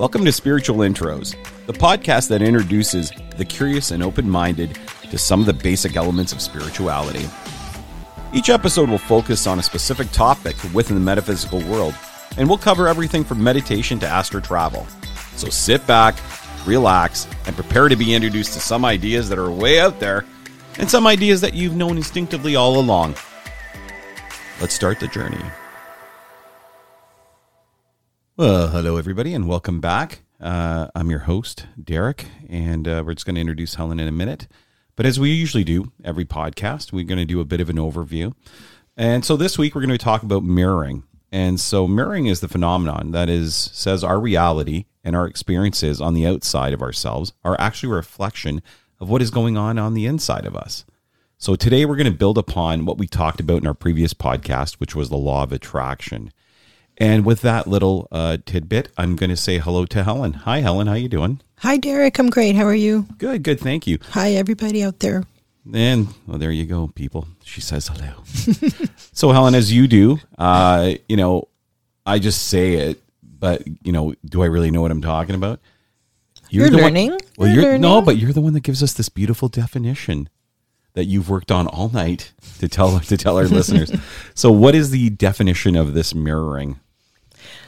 Welcome to Spiritual Intros, the podcast that introduces the curious and open minded to some of the basic elements of spirituality. Each episode will focus on a specific topic within the metaphysical world, and we'll cover everything from meditation to astral travel. So sit back, relax, and prepare to be introduced to some ideas that are way out there and some ideas that you've known instinctively all along. Let's start the journey. Well, hello, everybody, and welcome back. Uh, I'm your host, Derek, and uh, we're just going to introduce Helen in a minute. But as we usually do every podcast, we're going to do a bit of an overview. And so this week, we're going to talk about mirroring. And so, mirroring is the phenomenon that is says our reality and our experiences on the outside of ourselves are actually a reflection of what is going on on the inside of us. So today we're going to build upon what we talked about in our previous podcast, which was the law of attraction. And with that little uh, tidbit, I'm going to say hello to Helen. Hi, Helen. How you doing? Hi, Derek. I'm great. How are you? Good, good. Thank you. Hi, everybody out there. And well, there you go, people. She says hello. so, Helen, as you do, uh, you know, I just say it, but you know, do I really know what I'm talking about? You're, the learning. One, well, You're you're, learning. no, but you're the one that gives us this beautiful definition that you've worked on all night to tell to tell our listeners. So, what is the definition of this mirroring?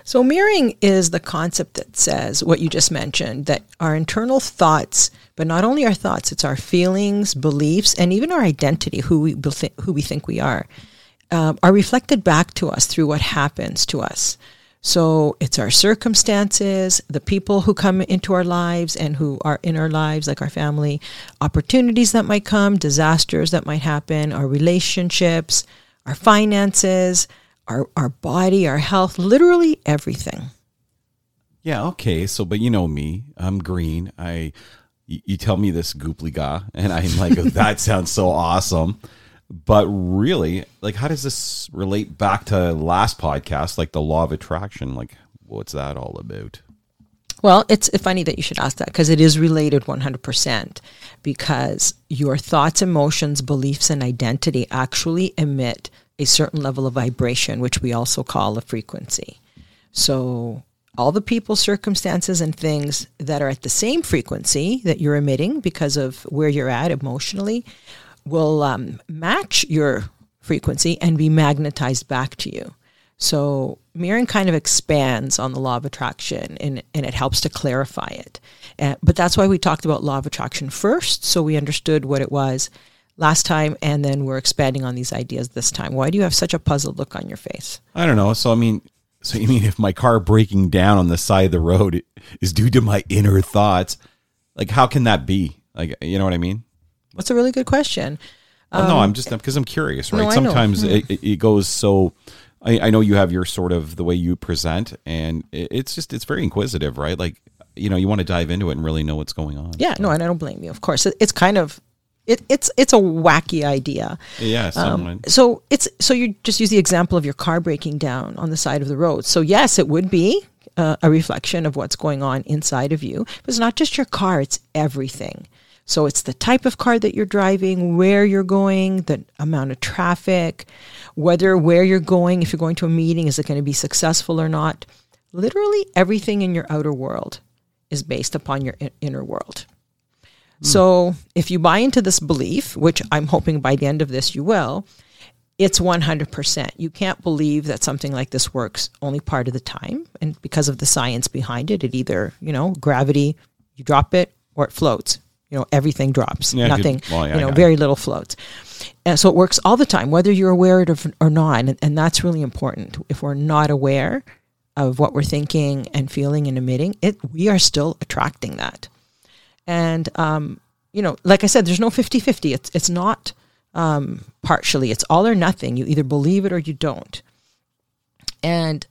So, mirroring is the concept that says what you just mentioned that our internal thoughts, but not only our thoughts, it's our feelings, beliefs, and even our identity, who we, who we think we are, um, are reflected back to us through what happens to us. So, it's our circumstances, the people who come into our lives and who are in our lives, like our family, opportunities that might come, disasters that might happen, our relationships, our finances our, our body, our health, literally everything. Yeah, okay. So, but you know me, I'm green. I, you, tell me this goopliga, and I'm like, oh, that sounds so awesome. But really, like, how does this relate back to last podcast, like the law of attraction? Like, what's that all about? Well, it's funny that you should ask that because it is related 100% because your thoughts, emotions, beliefs, and identity actually emit a certain level of vibration, which we also call a frequency. So, all the people, circumstances, and things that are at the same frequency that you're emitting because of where you're at emotionally will um, match your frequency and be magnetized back to you. So, mirroring kind of expands on the law of attraction and, and it helps to clarify it. Uh, but that's why we talked about law of attraction first, so we understood what it was last time, and then we're expanding on these ideas this time. Why do you have such a puzzled look on your face? I don't know. So, I mean, so you mean if my car breaking down on the side of the road is due to my inner thoughts, like how can that be? Like, you know what I mean? That's a really good question. Well, no, I'm just because I'm curious, right? Um, no, Sometimes Hmm. it, it goes so. I, I know you have your sort of the way you present, and it, it's just it's very inquisitive, right? Like you know, you want to dive into it and really know what's going on. Yeah, no, and I don't blame you. Of course, it's kind of it, it's it's a wacky idea. yeah. Um, so it's so you just use the example of your car breaking down on the side of the road. So yes, it would be uh, a reflection of what's going on inside of you. But it's not just your car; it's everything. So it's the type of car that you're driving, where you're going, the amount of traffic, whether where you're going, if you're going to a meeting, is it going to be successful or not? Literally everything in your outer world is based upon your in- inner world. Mm. So if you buy into this belief, which I'm hoping by the end of this you will, it's 100%. You can't believe that something like this works only part of the time. And because of the science behind it, it either, you know, gravity, you drop it or it floats. You know, everything drops. Yeah, Nothing, well, yeah, you know, got it. very little floats. And so it works all the time, whether you're aware of it or not. And, and that's really important. If we're not aware of what we're thinking and feeling and emitting, it we are still attracting that. And um, you know, like I said, there's no 50-50. It's it's not um, partially. It's all or nothing. You either believe it or you don't. And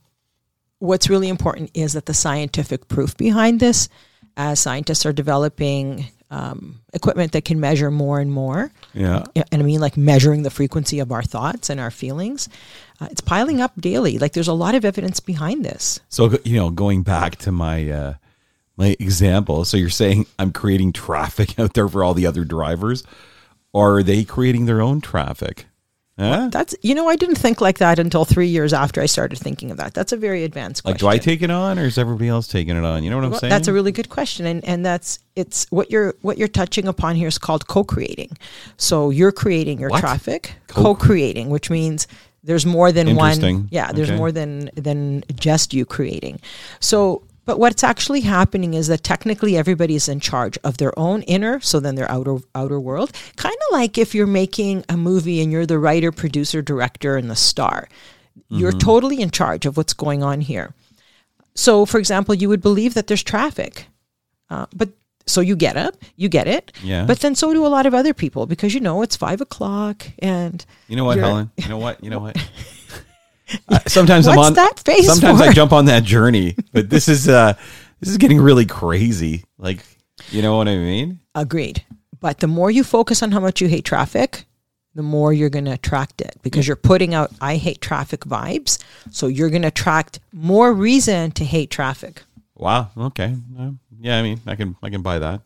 what's really important is that the scientific proof behind this, as scientists are developing um, equipment that can measure more and more, yeah. and I mean like measuring the frequency of our thoughts and our feelings, uh, it's piling up daily. Like there's a lot of evidence behind this. So you know, going back to my uh, my example, so you're saying I'm creating traffic out there for all the other drivers, or are they creating their own traffic? Huh? That's you know I didn't think like that until three years after I started thinking of that. That's a very advanced Like, question. do I take it on, or is everybody else taking it on? You know what I'm Well, saying? That's a really good question, and and that's it's what you're what you're touching upon here is called co-creating. So you're creating your What? traffic, Co- co-creating, which means there's more than one. Yeah, there's Okay. more than than just you creating. So. But what's actually happening is that technically everybody is in charge of their own inner, so then their outer outer world. Kind of like if you're making a movie and you're the writer, producer, director, and the star. You're totally in charge of what's going on here. So, for example, you would believe that there's traffic, uh, but so you get up, you get it, Yeah. But then so do a lot of other people because you know it's five o'clock and You know what, Helen? You know what? You know what? Uh, sometimes I'm on that face Sometimes for? I jump on that journey, but this is uh this is getting really crazy. Like, you know what I mean? agreed. But the more you focus on how much you hate traffic, the more you're going to attract it because you're putting out "I hate traffic" vibes. So you're going to attract more reason to hate traffic. Wow. Okay. Yeah. I mean, I can I can buy that.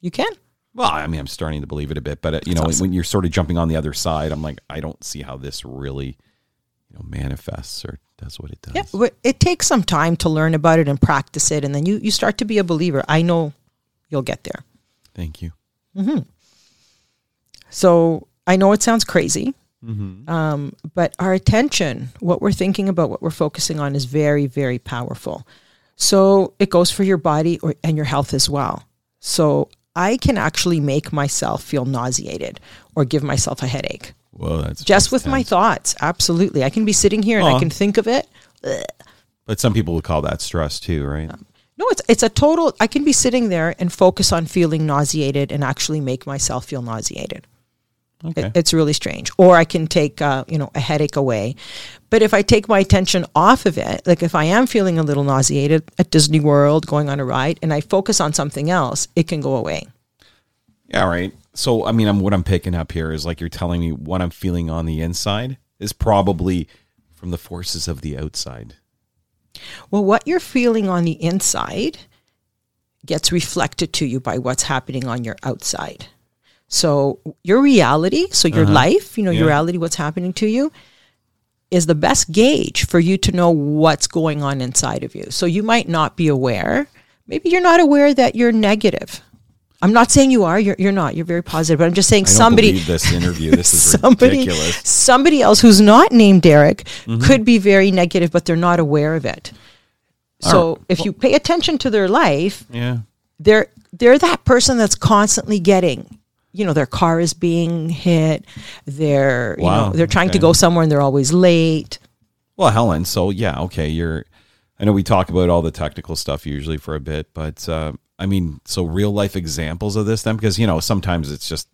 You can. Well, I mean, I'm starting to believe it a bit, but uh, you know, awesome. when you're sort of jumping on the other side, I'm like, I don't see how this really, you know, manifests or does what it does. Yeah, it takes some time to learn about it and practice it, and then you you start to be a believer. I know you'll get there. Thank you. So I know it sounds crazy, Mm-hmm. um, but our attention, what we're thinking about, what we're focusing on, is very, very powerful. So it goes for your body or, and your health as well. So I can actually make myself feel nauseated or give myself a headache Whoa, that's just with my thoughts. Absolutely, I can be sitting here and. I can think of it. But some people would call that stress too, right? No, it's it's a total. I can be sitting there and focus on feeling nauseated and actually make myself feel nauseated. Okay. It- it's really strange. Or I can take uh, you know a headache away, but if I take my attention off of it, like if I am feeling a little nauseated at Disney World going on a ride, and I focus on something else, it can go away. Yeah, right. So, I mean, I'm what I'm picking up here is like you're telling me what I'm feeling on the inside is probably from the forces of the outside. Well, what you're feeling on the inside gets reflected to you by what's happening on your outside. So your reality, so your uh-huh. life, you know, your reality, what's happening to you, is the best gauge for you to know what's going on inside of you. So you might not be aware. Maybe you're not aware that you're negative. I'm not saying you are. You're, you're not. You're very positive. But I'm just saying somebody this interview. This is somebody ridiculous. somebody else who's not named Derek could be very negative, but they're not aware of it. So if you pay attention to their life, Yeah. they're they're that person that's constantly getting, you know, their car is being hit. They're you Wow, know they're trying to go somewhere and they're always late. Well, Helen, so yeah, okay, you're I know we talk about all the technical stuff usually for a bit, but uh, I mean, so real life examples of this then because you know, sometimes it's just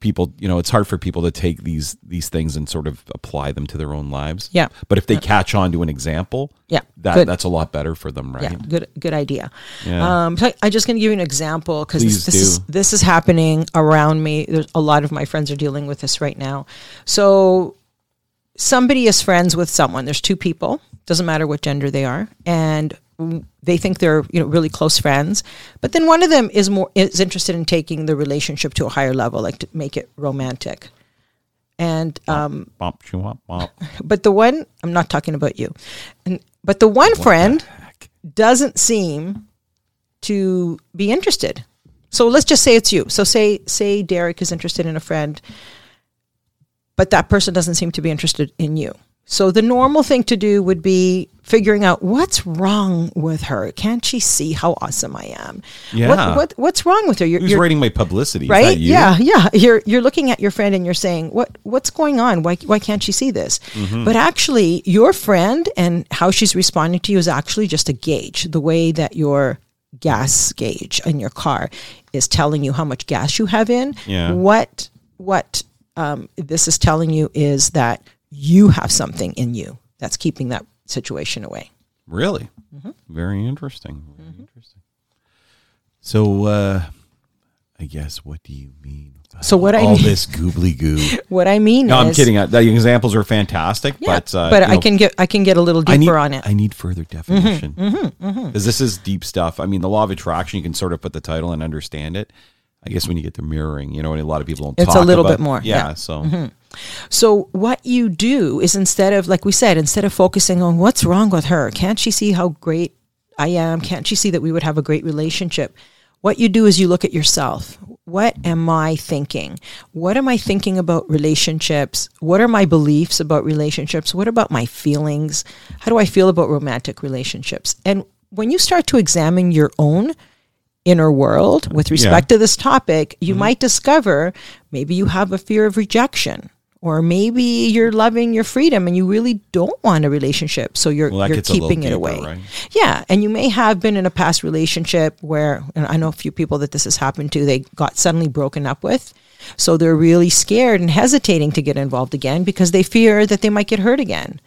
people, you know, it's hard for people to take these these things and sort of apply them to their own lives. Yeah. But if they catch on to an example, Yeah, that good. that's a lot better for them, right? Yeah, good good idea. Yeah. Um, so I'm just going to give you an example because this, this is this is happening around me. There's a lot of my friends are dealing with this right now. So somebody is friends with someone. There's two people. Doesn't matter what gender they are, and they think they're you know really close friends. But then one of them is more is interested in taking the relationship to a higher level, like to make it romantic. And um, Bump, womp, womp. but the one I'm not talking about you, and but the one friend Heck. doesn't seem to be interested. So let's just say it's you. So say say Derek is interested in a friend, but that person doesn't seem to be interested in you. So the normal thing to do would be figuring out what's wrong with her. Can't she see how awesome I am? Yeah. What, what what's wrong with her? You're, Who's you're- rating my publicity? Right? Yeah, yeah. You're you're looking at your friend and you're saying, "What what's going on? Why why can't she see this?" Mm-hmm. But actually, your friend and how she's responding to you is actually just a gauge. The way that your gas gauge in your car is telling you how much gas you have in. Yeah. What what um, this is telling you is that you have something in you that's keeping that situation away. Really? Mm-hmm. Very interesting. Very interesting. So, uh, I guess, what do you mean? So what I all mean- this goobly goo. What I mean No, I'm kidding. The examples are fantastic, Yeah, but uh, but I know, can get I can get a little deeper need, on it. Mm-hmm, I need further definition because this is deep stuff. I mean, the law of attraction. You can sort of put the title and understand it. I guess when you get the mirroring, you know, and a lot of people don't. It's a little about- bit more, Yeah. yeah. So, So what you do is instead of like we said, instead of focusing on what's wrong with her, can't she see how great I am? Can't she see that we would have a great relationship? What you do is you look at yourself. What am I thinking? What am I thinking about relationships? What are my beliefs about relationships? What about my feelings? How do I feel about romantic relationships? And when you start to examine your own inner world with respect to this topic, you mm-hmm. might discover maybe you have a fear of rejection or maybe you're loving your freedom and you really don't want a relationship so you're Well, you're keeping it deeper, away. right? yeah and you may have been in a past relationship where and i know a few people that this has happened to they got suddenly broken up with so they're really scared and hesitating to get involved again because they fear that they might get hurt again.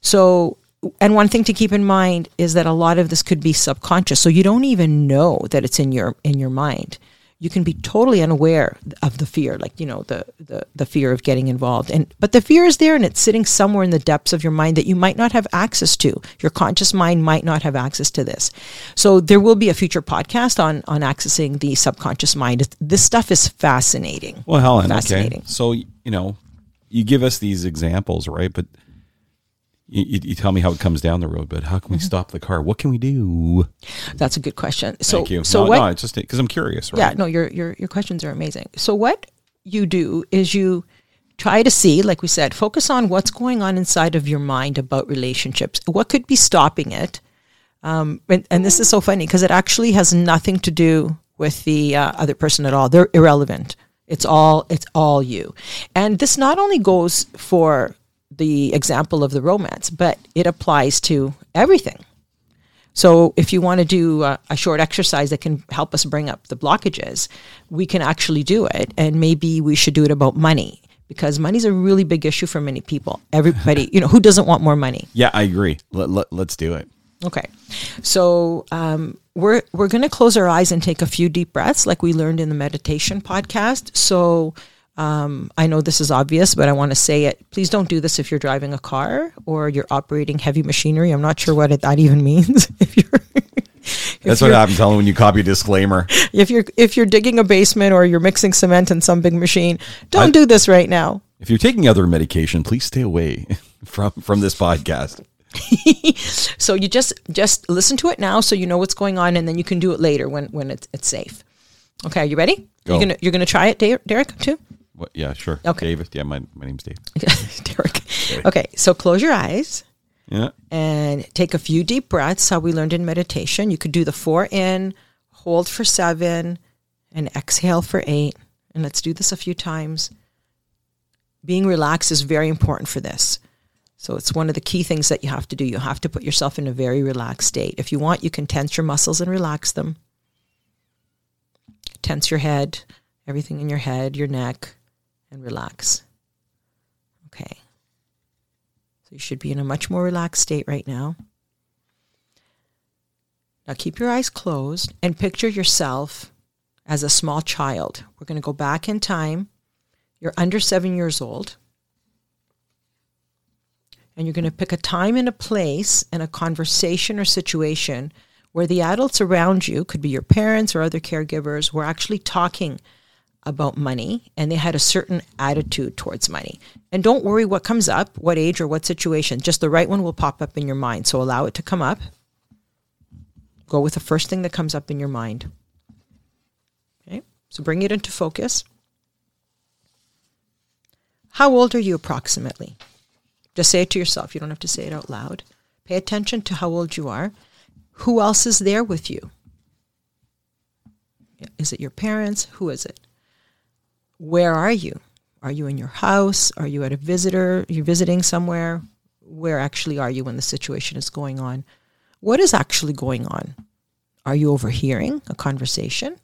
So and one thing to keep in mind is that a lot of this could be subconscious so you don't even know that it's in your in your mind you can be totally unaware of the fear like you know the, the the fear of getting involved and but the fear is there and it's sitting somewhere in the depths of your mind that you might not have access to your conscious mind might not have access to this so there will be a future podcast on on accessing the subconscious mind this stuff is fascinating Well, Helen, Fascinating. okay. So, you know, you give us these examples, right? But you, you, tell me how it comes down the road, but how can we stop the car? What can we do? that's a good question so Thank you. so no, what no, it's just because I'm curious, right? Yeah, no, your your your questions are amazing. So what you do is you try to see, like we said, focus on what's going on inside of your mind about relationships. What could be stopping it? Um, and, and this is so funny because it actually has nothing to do with the uh, other person at all. They're irrelevant. It's all it's all you. And this not only goes for the example of the romance, but it applies to everything. So, if you want to do a, a short exercise that can help us bring up the blockages, we can actually do it. And maybe we should do it about money because money's a really big issue for many people. Everybody, you know, who doesn't want more money? Yeah, I agree. Let, let, let's do it. Okay. So, um, we're, we're going to close our eyes and take a few deep breaths, like we learned in the meditation podcast. So, um, I know this is obvious, but I want to say it. Please don't do this if you're driving a car or you're operating heavy machinery. I'm not sure what it, that even means. if you're That's what happens, Helen, when you copy a disclaimer. if you're if you're digging a basement or you're mixing cement in some big machine, don't I- do this right now. If you're taking other medication, please stay away from from this podcast. So you just just listen to it now, so you know what's going on, and then you can do it later when when it's it's safe. Okay, are you ready? Go. You're gonna you're gonna try it, Derek, too. What, yeah, sure. Okay. David. Yeah, my, my name's Dave. Derek. Okay, so close your eyes Yeah. and take a few deep breaths. How we learned in meditation. You could do the four in, hold for seven, and exhale for eight. And let's do this a few times. Being relaxed is very important for this. So it's one of the key things that you have to do. You have to put yourself in a very relaxed state. If you want, you can tense your muscles and relax them. Tense your head, everything in your head, your neck, and relax. Okay. So you should be in a much more relaxed state right now. Now keep your eyes closed and picture yourself as a small child. We're going to go back in time. You're under seven years old. And you're going to pick a time and a place and a conversation or situation where the adults around you, could be your parents or other caregivers, were actually talking about money and they had a certain attitude towards money. And don't worry what comes up, what age or what situation, just the right one will pop up in your mind. So allow it to come up. Go with the first thing that comes up in your mind. Okay, so bring it into focus. How old are you approximately? Just say it to yourself. You don't have to say it out loud. Pay attention to how old you are. Who else is there with you? Is it your parents? Who is it? Where are you? Are you in your house? Are you at a visitor? You're visiting somewhere? Where actually are you when the situation is going on? What is actually going on? Are you overhearing a conversation?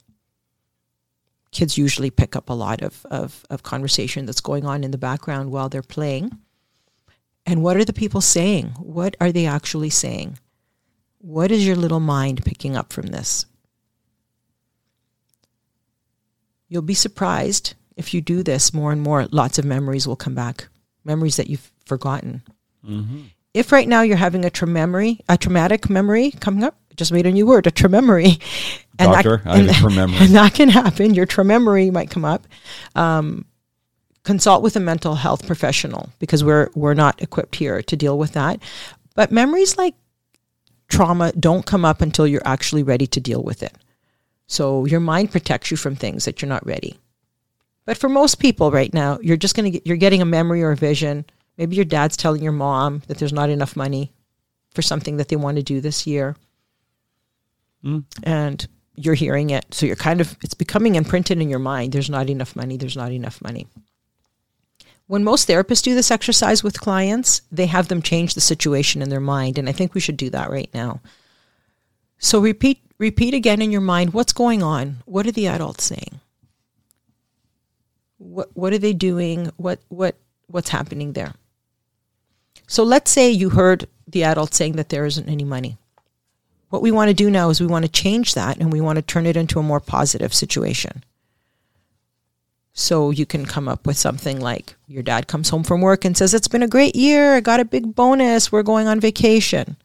Kids usually pick up a lot of, of, of conversation that's going on in the background while they're playing. And what are the people saying? What are they actually saying? What is your little mind picking up from this? You'll be surprised if you do this more and more, lots of memories will come back, memories that you've forgotten. If right now you're having a tra- memory, a traumatic memory coming up, just made a new word, a trememory. Doctor, I have a trememory. And that can happen. Your trememory might come up. Um, consult with a mental health professional because we're we're not equipped here to deal with that. But memories like trauma don't come up until you're actually ready to deal with it. So your mind protects you from things that you're not ready. But for most people right now, you're just going to get you're getting a memory or a vision. Maybe your dad's telling your mom that there's not enough money for something that they want to do this year. Mm. And you're hearing it. So you're kind of it's becoming imprinted in your mind. There's not enough money. There's not enough money. When most therapists do this exercise with clients, they have them change the situation in their mind. And I think we should do that right now. So repeat repeat again in your mind what's going on? What are the adults saying? What what are they doing? What what what's happening there? So let's say you heard the adult saying that there isn't any money. What we want to do now is we want to change that and we want to turn it into a more positive situation. So you can come up with something like your dad comes home from work and says, It's been a great year. I got a big bonus. We're going on vacation.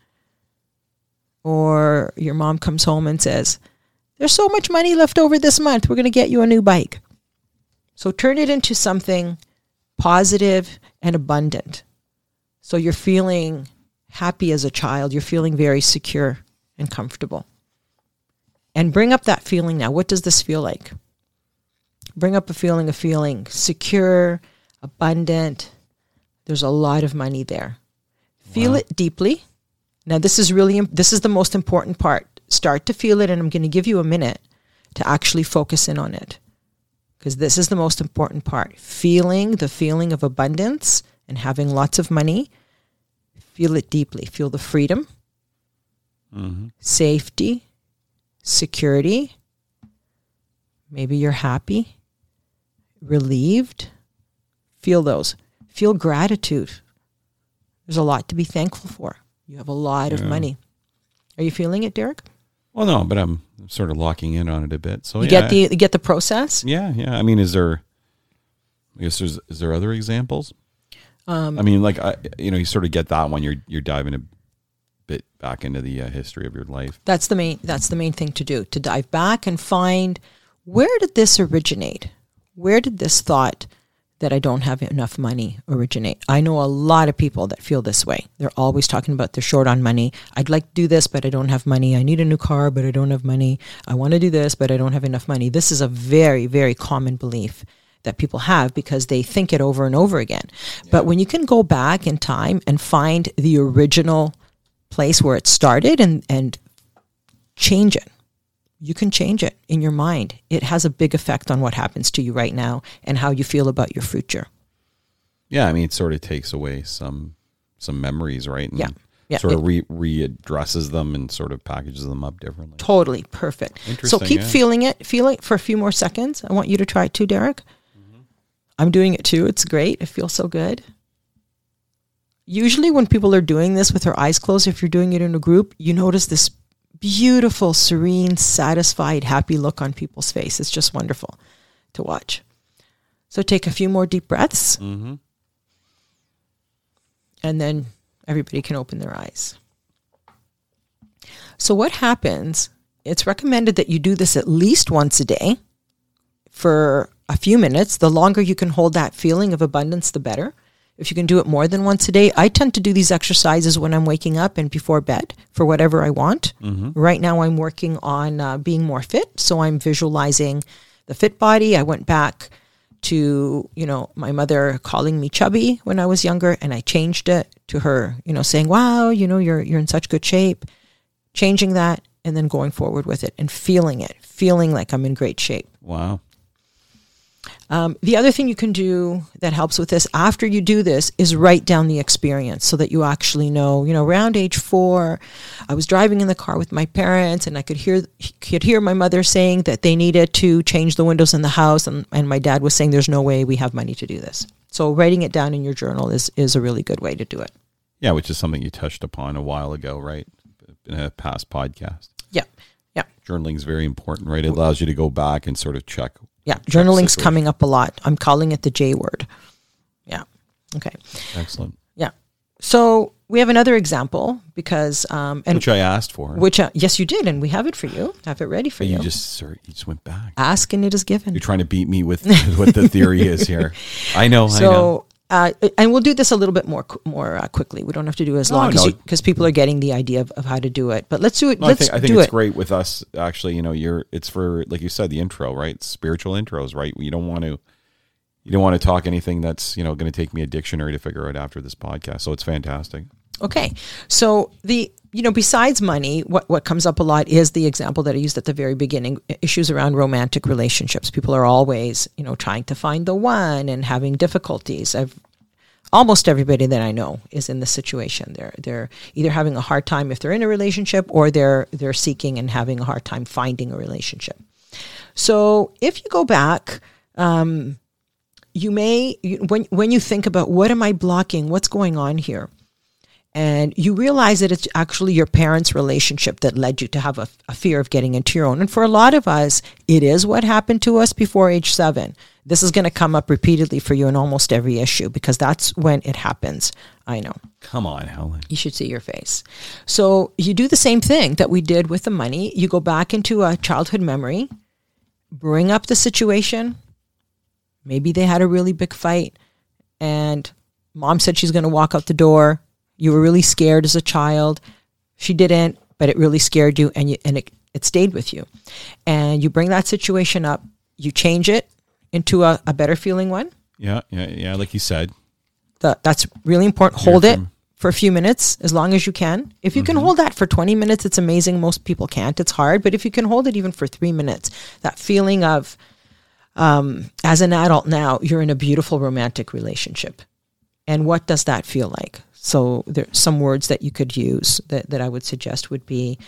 Or your mom comes home and says, There's so much money left over this month. We're going to get you a new bike. So turn it into something positive and abundant. So you're feeling happy as a child. You're feeling very secure and comfortable. And bring up that feeling now. What does this feel like? Bring up a feeling of feeling secure, abundant. There's a lot of money there. Feel Wow. it deeply. Now this is really this is the most important part. Start to feel it and I'm going to give you a minute to actually focus in on it. Because this is the most important part. Feeling the feeling of abundance and having lots of money. Feel it deeply. Feel the freedom, hmm safety, security. Maybe you're happy, relieved. Feel those. Feel gratitude. There's a lot to be thankful for. You have a lot of money. Are you feeling it, Derek? Well, no, but I'm sort of locking in on it a bit. So You yeah, get the you get the process. yeah, yeah. I mean, is there? I guess there's is there other examples? Um, I mean, like I, you know, you sort of get that when you're you're diving a bit back into the uh, history of your life. That's the main that's the main thing to do, to dive back and find where did this originate? Where did this thought that I don't have enough money originate? I know a lot of people that feel this way. They're always talking about they're short on money. I'd like to do this, but I don't have money. I need a new car, but I don't have money. I want to do this, but I don't have enough money. This is a very, very common belief that people have because they think it over and over again. But when you can go back in time and find the original place where it started and, and change it. You can change it in your mind. It has a big effect on what happens to you right now and how you feel about your future. Yeah, I mean, it sort of takes away some some memories, right? And Yeah. Yeah, sort of re readdresses them and sort of packages them up differently. Totally perfect. So keep yeah. feeling it. Feel it for a few more seconds. I want you to try it too, Derek. Mm-hmm. I'm doing it too. It's great. It feels so good. Usually, when people are doing this with their eyes closed, if you're doing it in a group, you notice this beautiful, serene, satisfied, happy look on people's face. It's just wonderful to watch. So take a few more deep breaths, Mm-hmm. and then everybody can open their eyes. So, what happens? It's recommended that you do this at least once a day for a few minutes. The longer you can hold that feeling of abundance, the better. If you can do it more than once a day, I tend to do these exercises when I'm waking up and before bed for whatever I want. Right now, I'm working on uh, being more fit. So, I'm visualizing the fit body. I went back to, you know, my mother calling me chubby when I was younger and I changed it to her, you know, saying, "Wow, you know, you're you're in such good shape." Changing that and then going forward with it and feeling it, feeling like I'm in great shape. Wow. Um, the other thing you can do that helps with this after you do this is write down the experience so that you actually know. You know, around age four, I was driving in the car with my parents, and I could hear could hear my mother saying that they needed to change the windows in the house, and, and my dad was saying, "There's no way we have money to do this." So writing it down in your journal is is a really good way to do it. Yeah, which is something you touched upon a while ago, right? In a past podcast. Yeah, yeah. Journaling is very important, right? It allows you to go back and sort of check. Yeah, journaling's coming up a lot. I'm calling it the J word. Yeah. Okay. Excellent. Yeah. so we have another example because um, and which I asked for. which uh, yes you did and we have it for you have it ready for you, you just sir, you just went back. ask and it is given You're trying to beat me with what the theory is here. I know. I know. Uh, and we'll do this a little bit more more uh, quickly we don't have to do it as No, long no. because people are getting the idea of, of how to do it but let's do it No, let's think I think do it's it great with us. Actually, you know, you're it's for like you said the intro, right? Spiritual intros, right? You don't want to you don't want to talk anything that's you know going to take me a dictionary to figure out after this podcast. So it's fantastic. Okay. So the you know besides money, what what comes up a lot is the example that I used at the very beginning, issues around romantic relationships. People are always, you know, trying to find the one and having difficulties. I've almost everybody that I know is in this situation. They're they're either having a hard time if they're in a relationship or they're they're seeking and having a hard time finding a relationship. So if you go back, um, you may when when you think about what am I blocking, what's going on here, and you realize that it's actually your parents' relationship that led you to have a, a fear of getting into your own. And for a lot of us, it is what happened to us before age seven. This is going to come up repeatedly for you in almost every issue because that's when it happens. I know. Come on, Helen. You should see your face. So you do the same thing that we did with the money. You go back into a childhood memory, bring up the situation. Maybe they had a really big fight and mom said she's going to walk out the door. You were really scared as a child. She didn't, but it really scared you and you, and it, it stayed with you. And you bring that situation up, you change it into a, a better feeling one. Yeah, yeah, yeah. Like you said, That that's really important. Hold it from- for a few minutes as long as you can. If you can hold that for 20 minutes, it's amazing. Most people can't. It's hard, but if you can hold it even for 3 minutes, that feeling of um, as an adult now, you're in a beautiful romantic relationship. And what does that feel like? So there some words that you could use that, that I would suggest would be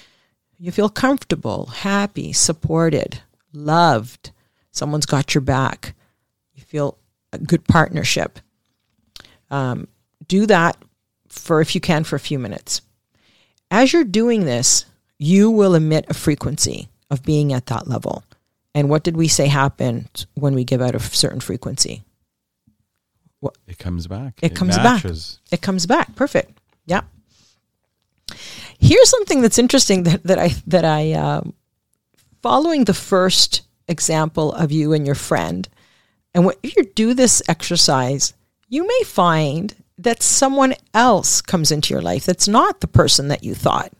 you feel comfortable, happy, supported, loved. Someone's got your back. You feel a good partnership. Um, do that for, if you can, for a few minutes. As you're doing this, you will emit a frequency of being at that level. And what did we say happened when we give out a certain frequency? It comes back. It comes back. It comes back. Perfect. Yeah. Here's something that's interesting that, that I that I um, following the first example of you and your friend, and when if you do this exercise, you may find that someone else comes into your life that's not the person that you thought.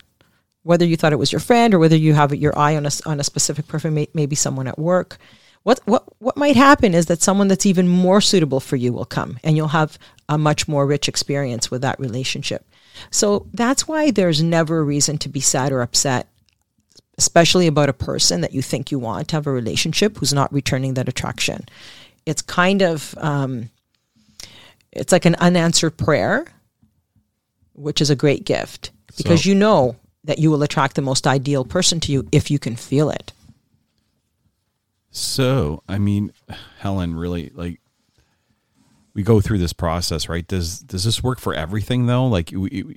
Whether you thought it was your friend or whether you have your eye on a, on a specific person, may, maybe someone at work. What, what, what might happen is that someone that's even more suitable for you will come and you'll have a much more rich experience with that relationship. So that's why there's never a reason to be sad or upset, especially about a person that you think you want to have a relationship who's not returning that attraction. It's kind of, um, it's like an unanswered prayer, which is a great gift because So- you know that you will attract the most ideal person to you if you can feel it. So, I mean, Helen, really, like, we go through this process, right? Does does this work for everything though? Like,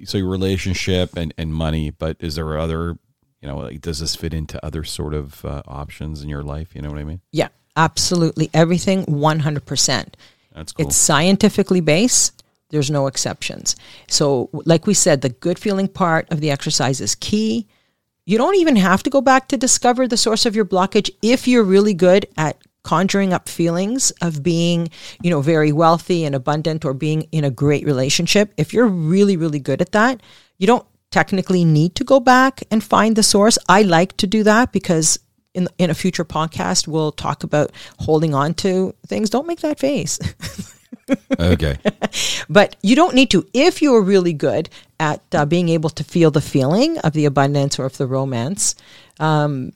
so your relationship and and money, but is there other, you know, like, does this fit into other sort of uh, options in your life? You know what I mean? Yeah, absolutely. Everything 100%. That's cool. It's scientifically based. There's no exceptions. So, like we said, the good feeling part of the exercise is key. You don't even have to go back to discover the source of your blockage if you're really good at conjuring up feelings of being, you know, very wealthy and abundant or being in a great relationship. If you're really, really good at that, you don't technically need to go back and find the source. I like to do that because in in a future podcast we'll talk about holding on to things. Don't make that face. okay. But you don't need to. If you're really good at uh, being able to feel the feeling of the abundance or of the romance, um,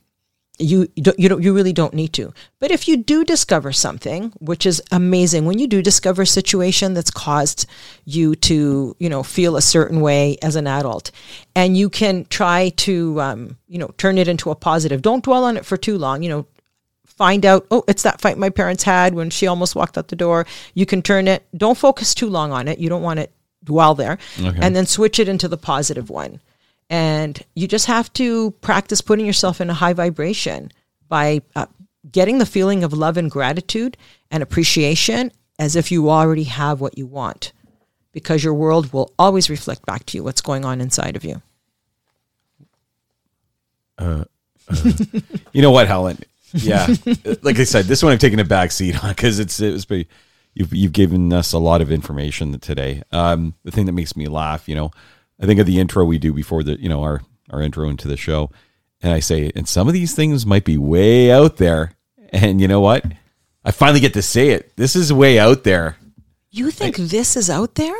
you you don't, you don't you really don't need to. But if you do discover something, which is amazing, when you do discover a situation that's caused you to you know feel a certain way as an adult, and you can try to um, you know turn it into a positive. Don't dwell on it for too long. You know, find out, oh, it's that fight my parents had when she almost walked out the door. You can turn it, don't focus too long on it. You don't want to dwell there. Okay. And then switch it into the positive one. And you just have to practice putting yourself in a high vibration by uh, getting the feeling of love and gratitude and appreciation as if you already have what you want. because your world will always reflect back to you what's going on inside of you. You know what, Helen? Yeah, like I said, this one I've taken a back seat on because it's it was pretty. You've you've given us a lot of information today. Um, the thing that makes me laugh, you know, I think of the intro we do before the you know our our intro into the show, and I say, and some of these things might be way out there, and you know what? I finally get to say it. This is way out there. You think this is out there?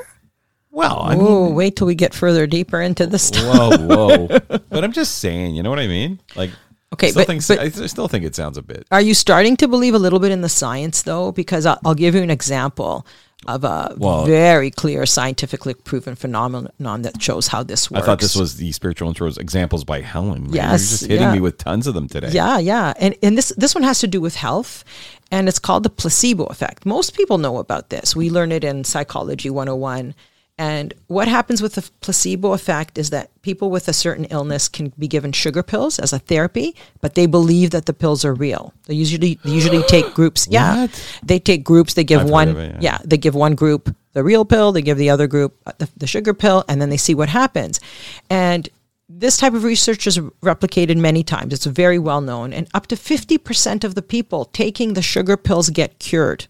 Well, I mean, Oh, wait till we get further deeper into the stuff. whoa, whoa. but I'm just saying, you know what I mean? Like, Okay, still, but- think, but- I still think it sounds a bit. Are you starting to believe a little bit in the science, though? Because I'll, I'll give you an example of a Well- very clear scientifically proven phenomenon that shows how this works. I thought this was the spiritual intros examples by Helen. Man. Yes, You're just hitting yeah. me with tons of them today. Yeah, yeah. And and this this one has to do with health and it's called the placebo effect. Most people know about this. We learn it in psychology 101. And what happens with the placebo effect is that people with a certain illness can be given sugar pills as a therapy, but they believe that the pills are real. They usually they usually take groups. Yeah, What? they take groups. They give I've one. it, yeah. yeah, they give one group the real pill. They give the other group uh, the, the sugar pill, and then they see what happens. And this type of research is replicated many times. It's very well known, and up to fifty percent of the people taking the sugar pills get cured.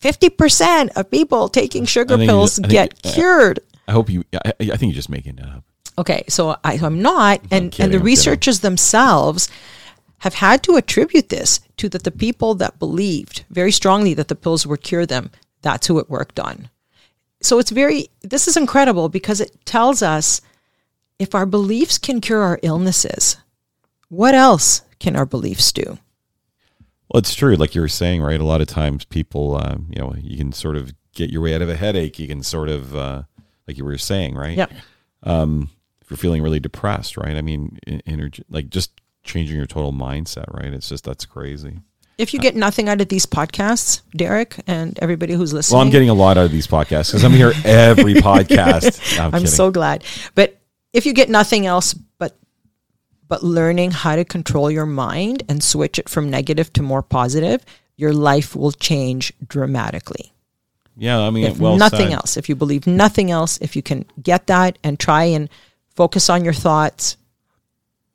Fifty percent of people taking sugar I pills ju- I get think- cured. I hope you. I, I think you're just making it up. Okay, so I, I'm not, and and kidding, the I'm researchers themselves have had to attribute this to that the people that believed very strongly that the pills would cure them. That's who it worked on. So it's very. This is incredible because it tells us if our beliefs can cure our illnesses, what else can our beliefs do? Well, it's true. Like you were saying, right? A lot of times people, um, you know, you can sort of get your way out of a headache. You can sort of, uh, like you were saying, right? Yep. If you're feeling really depressed, right? I mean, energy, like just changing your total mindset, right? It's just, that's crazy. If you get nothing out of these podcasts, Derek, and everybody who's listening, Well, I'm getting a lot out of these podcasts because I'm here every podcast. No, I'm, I'm so glad. But if you get nothing else but learning how to control your mind and switch it from negative to more positive, your life will change dramatically. yeah, I mean, If well nothing said. else, if you believe nothing else, if you can get that and try and focus on your thoughts,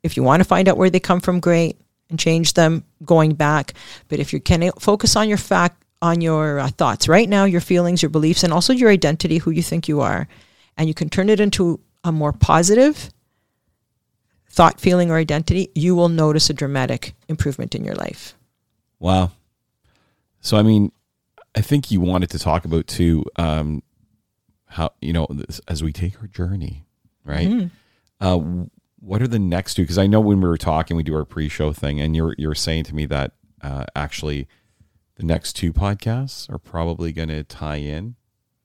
if you want to find out where they come from, great, and change them going back. But if you can focus on your fact, on your uh, thoughts right now, your feelings, your beliefs, and also your identity, who you think you are, and you can turn it into a more positive thought, feeling, or identity, you will notice a dramatic improvement in your life. Wow. So, I mean, I think you wanted to talk about too, um, how, you know, as we take our journey, right? Mm-hmm. Uh, what are the next two? Because I know when we were talking, we do our pre show thing, and you're, you're saying to me that uh, actually the next two podcasts are probably going to tie in.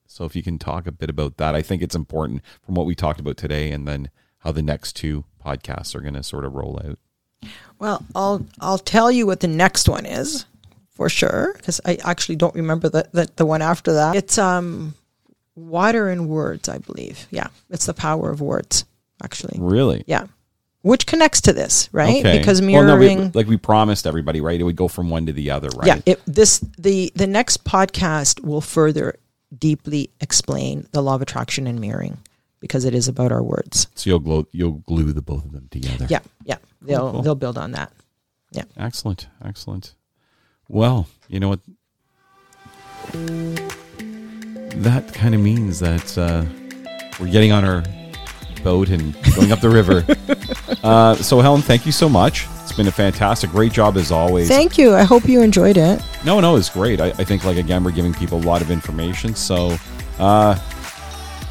So, if you can talk a bit about that, I think it's important from what we talked about today and then how the next two podcasts are going to sort of roll out. Well, I'll I'll tell you what the next one is for sure because I actually don't remember the, the the one after that. It's um water and words, I believe. Yeah, it's the power of words. Actually, Really? yeah, which connects to this, right? Okay. Because Well, no, we- mirroring. like we promised everybody, right? It would go from one to the other, right? Yeah, it, this the the next podcast will further deeply explain the law of attraction and mirroring because it is about our words. So you'll glue, you'll glue the both of them together. Yeah, yeah, they'll cool. they'll build on that. Yeah. Excellent. Excellent. Well, you know what? That kind of means that uh, we're getting on our boat and going up the river. Uh, so, Helen, thank you so much. It's been a fantastic, great job as always. Thank you. I hope you enjoyed it. no, no, it's great. I, I think, like again, we're giving people a lot of information. So, uh,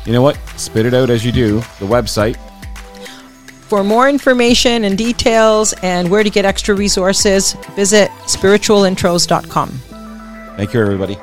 you know what? Spit it out as you do. The website, For more information and details and where to get extra resources, visit spiritualintros.com. Thank you, everybody.